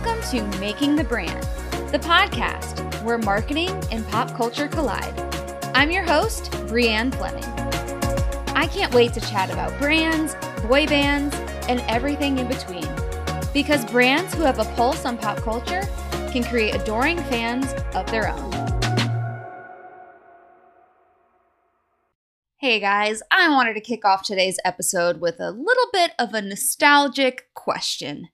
Welcome to Making the Brand, the podcast where marketing and pop culture collide. I'm your host, Brianne Fleming. I can't wait to chat about brands, boy bands, and everything in between. Because brands who have a pulse on pop culture can create adoring fans of their own. Hey guys, I wanted to kick off today's episode with a little bit of a nostalgic question.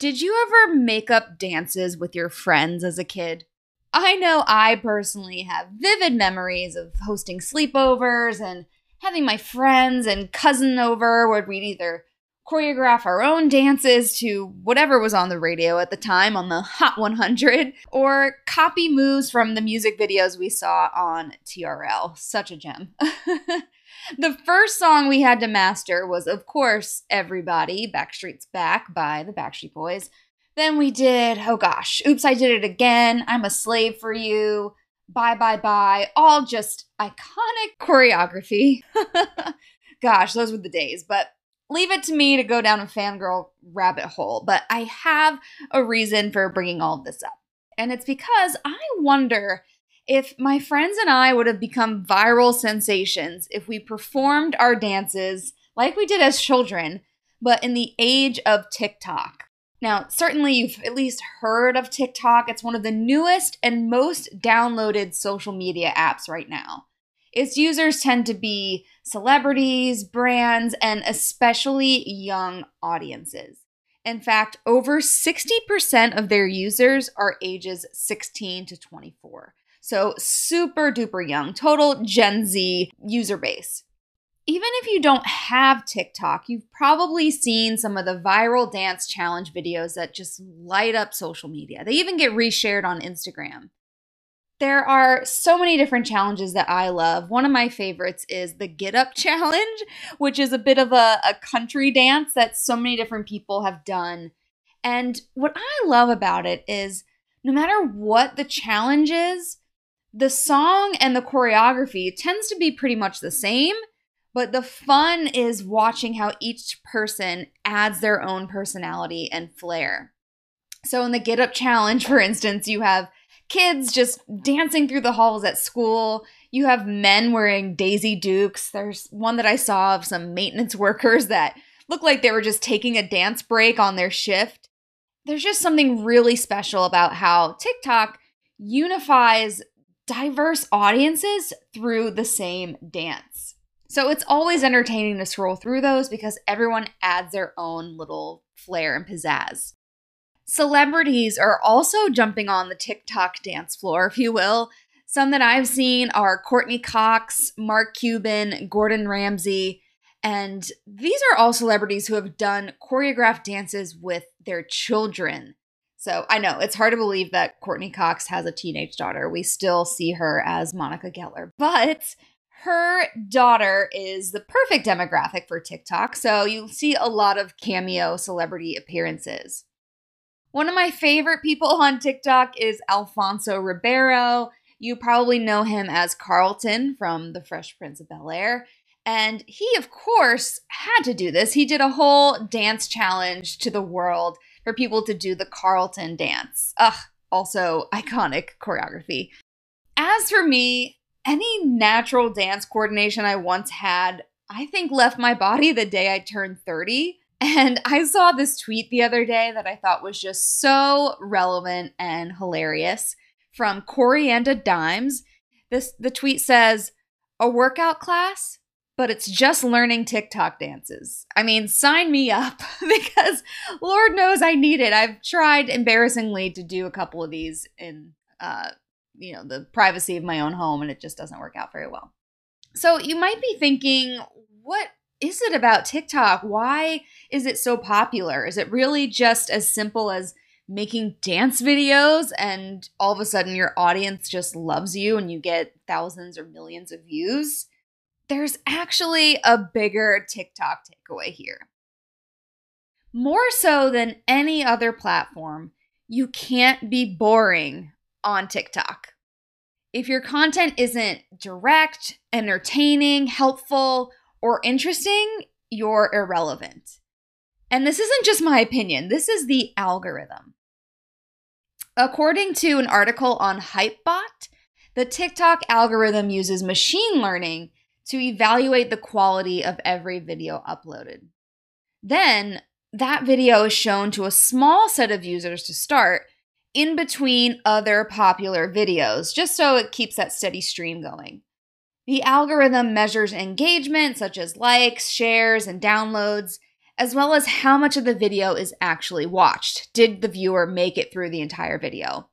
Did you ever make up dances with your friends as a kid? I know I personally have vivid memories of hosting sleepovers and having my friends and cousin over where we'd either choreograph our own dances to whatever was on the radio at the time on the Hot 100 or copy moves from the music videos we saw on TRL. Such a gem. The first song we had to master was, of course, Everybody, Backstreet's Back by the Backstreet Boys. Then we did, oh gosh, Oops, I Did It Again, I'm a Slave for You, Bye Bye Bye, all just iconic choreography. gosh, those were the days, but leave it to me to go down a fangirl rabbit hole. But I have a reason for bringing all this up. And it's because I wonder if my friends and I would have become viral sensations if we performed our dances like we did as children, but in the age of TikTok. Now, certainly you've at least heard of TikTok. It's one of the newest and most downloaded social media apps right now. Its users tend to be celebrities, brands, and especially young audiences. In fact, over 60% of their users are ages 16 to 24. So, super duper young, total Gen Z user base. Even if you don't have TikTok, you've probably seen some of the viral dance challenge videos that just light up social media. They even get reshared on Instagram. There are so many different challenges that I love. One of my favorites is the Get Up Challenge, which is a bit of a, a country dance that so many different people have done. And what I love about it is no matter what the challenge is, the song and the choreography tends to be pretty much the same, but the fun is watching how each person adds their own personality and flair. So in the Get Up Challenge, for instance, you have kids just dancing through the halls at school. You have men wearing Daisy Dukes. There's one that I saw of some maintenance workers that looked like they were just taking a dance break on their shift. There's just something really special about how TikTok unifies diverse audiences through the same dance. So it's always entertaining to scroll through those because everyone adds their own little flair and pizzazz. Celebrities are also jumping on the TikTok dance floor, if you will. Some that I've seen are Courteney Cox, Mark Cuban, Gordon Ramsay, and these are all celebrities who have done choreographed dances with their children. So I know it's hard to believe that Courteney Cox has a teenage daughter. We still see her as Monica Geller, but her daughter is the perfect demographic for TikTok. So you'll see a lot of cameo celebrity appearances. One of my favorite people on TikTok is Alfonso Ribeiro. You probably know him as Carlton from The Fresh Prince of Bel Air. And he, of course, had to do this. He did a whole dance challenge to the world for people to do the Carlton dance. Ugh, also iconic choreography. As for me, any natural dance coordination I once had, I think left my body the day I turned 30. And I saw this tweet the other day that I thought was just so relevant and hilarious from Corianda Dimes. This the tweet says, "A workout class but it's just learning TikTok dances. I mean, sign me up because Lord knows I need it. I've tried embarrassingly to do a couple of these in uh, you know, the privacy of my own home and it just doesn't work out very well. So you might be thinking, what is it about TikTok? Why is it so popular? Is it really just as simple as making dance videos and all of a sudden your audience just loves you and you get thousands or millions of views? There's actually a bigger TikTok takeaway here. More so than any other platform, you can't be boring on TikTok. If your content isn't direct, entertaining, helpful, or interesting, you're irrelevant. And this isn't just my opinion, this is the algorithm. According to an article on Hypebot, the TikTok algorithm uses machine learning to evaluate the quality of every video uploaded. Then, that video is shown to a small set of users to start in between other popular videos, just so it keeps that steady stream going. The algorithm measures engagement, such as likes, shares, and downloads, as well as how much of the video is actually watched. Did the viewer make it through the entire video?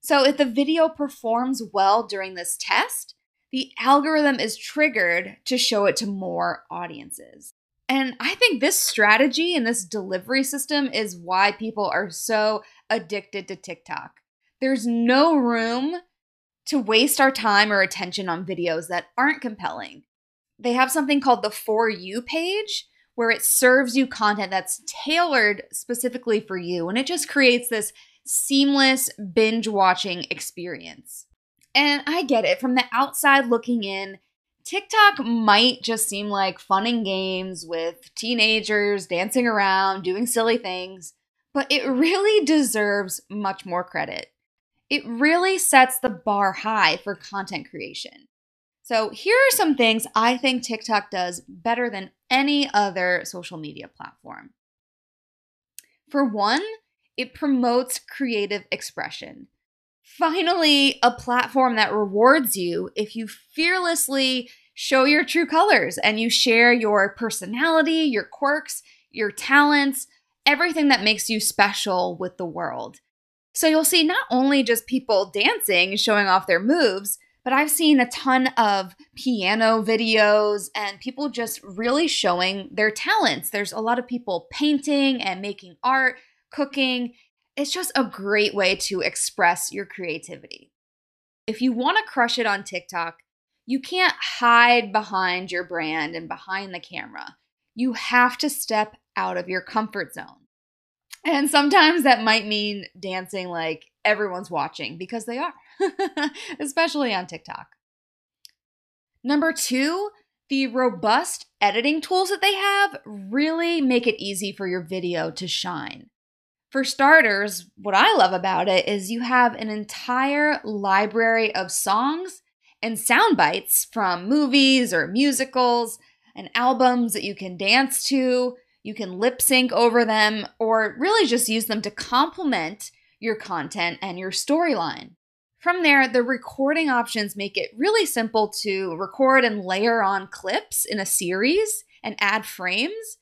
So, if the video performs well during this test, the algorithm is triggered to show it to more audiences. And I think this strategy and this delivery system is why people are so addicted to TikTok. There's no room to waste our time or attention on videos that aren't compelling. They have something called the For You page where it serves you content that's tailored specifically for you. And it just creates this seamless binge watching experience. And I get it from the outside looking in. TikTok might just seem like fun and games with teenagers dancing around, doing silly things, but it really deserves much more credit. It really sets the bar high for content creation. So, here are some things I think TikTok does better than any other social media platform. For one, it promotes creative expression. Finally, a platform that rewards you if you fearlessly show your true colors and you share your personality, your quirks, your talents, everything that makes you special with the world. So you'll see not only just people dancing, showing off their moves, but I've seen a ton of piano videos and people just really showing their talents. There's a lot of people painting and making art, cooking. It's just a great way to express your creativity. If you want to crush it on TikTok, you can't hide behind your brand and behind the camera. You have to step out of your comfort zone. And sometimes that might mean dancing like everyone's watching because they are, especially on TikTok. Number two, the robust editing tools that they have really make it easy for your video to shine. For starters, what I love about it is you have an entire library of songs and sound bites from movies or musicals and albums that you can dance to you can lip sync over them or really just use them to complement your content and your storyline. From there, the recording options make it really simple to record and layer on clips in a series and add frames.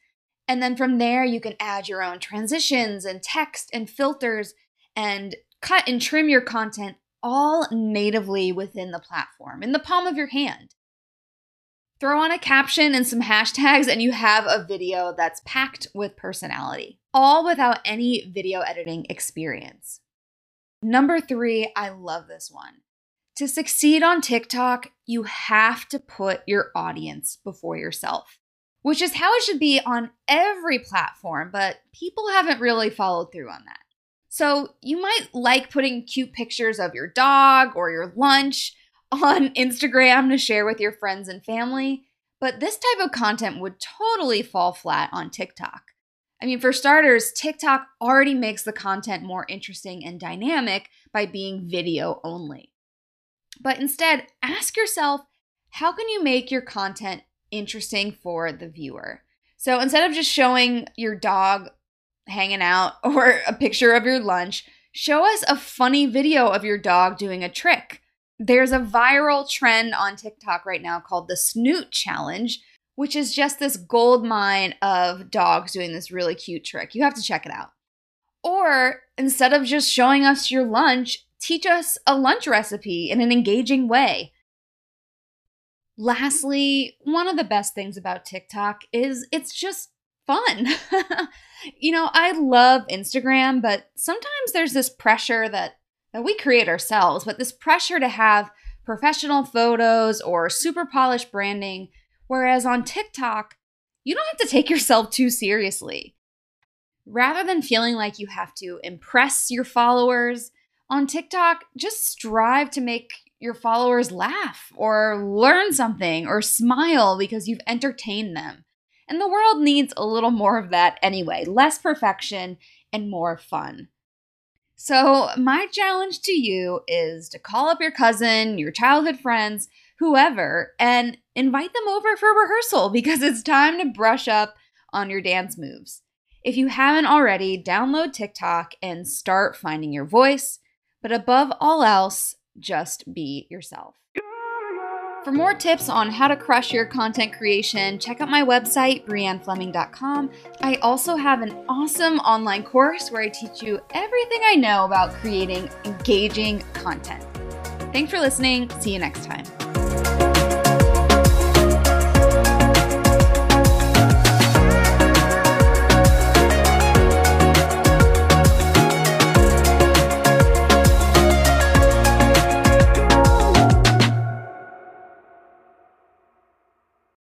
And then from there, you can add your own transitions and text and filters and cut and trim your content all natively within the platform in the palm of your hand. Throw on a caption and some hashtags, and you have a video that's packed with personality, all without any video editing experience. Number three, I love this one. To succeed on TikTok, you have to put your audience before yourself, which is how it should be on every platform, but people haven't really followed through on that. So you might like putting cute pictures of your dog or your lunch on Instagram to share with your friends and family, but this type of content would totally fall flat on TikTok. I mean, for starters, TikTok already makes the content more interesting and dynamic by being video only. But instead, ask yourself how can you make your content interesting for the viewer? So instead of just showing your dog hanging out or a picture of your lunch, show us a funny video of your dog doing a trick there's a viral trend on TikTok right now called the Snoot Challenge, which is just this gold mine of dogs doing this really cute trick. You have to check it out. Or instead of just showing us your lunch, teach us a lunch recipe in an engaging way. Lastly, one of the best things about TikTok is it's just fun. you know, I love Instagram, but sometimes there's this pressure that that we create ourselves, but this pressure to have professional photos or super polished branding. Whereas on TikTok, you don't have to take yourself too seriously. Rather than feeling like you have to impress your followers, on TikTok, just strive to make your followers laugh or learn something or smile because you've entertained them. And the world needs a little more of that anyway less perfection and more fun. So, my challenge to you is to call up your cousin, your childhood friends, whoever, and invite them over for rehearsal because it's time to brush up on your dance moves. If you haven't already, download TikTok and start finding your voice. But above all else, just be yourself. For more tips on how to crush your content creation, check out my website, briannefleming.com. I also have an awesome online course where I teach you everything I know about creating engaging content. Thanks for listening. See you next time.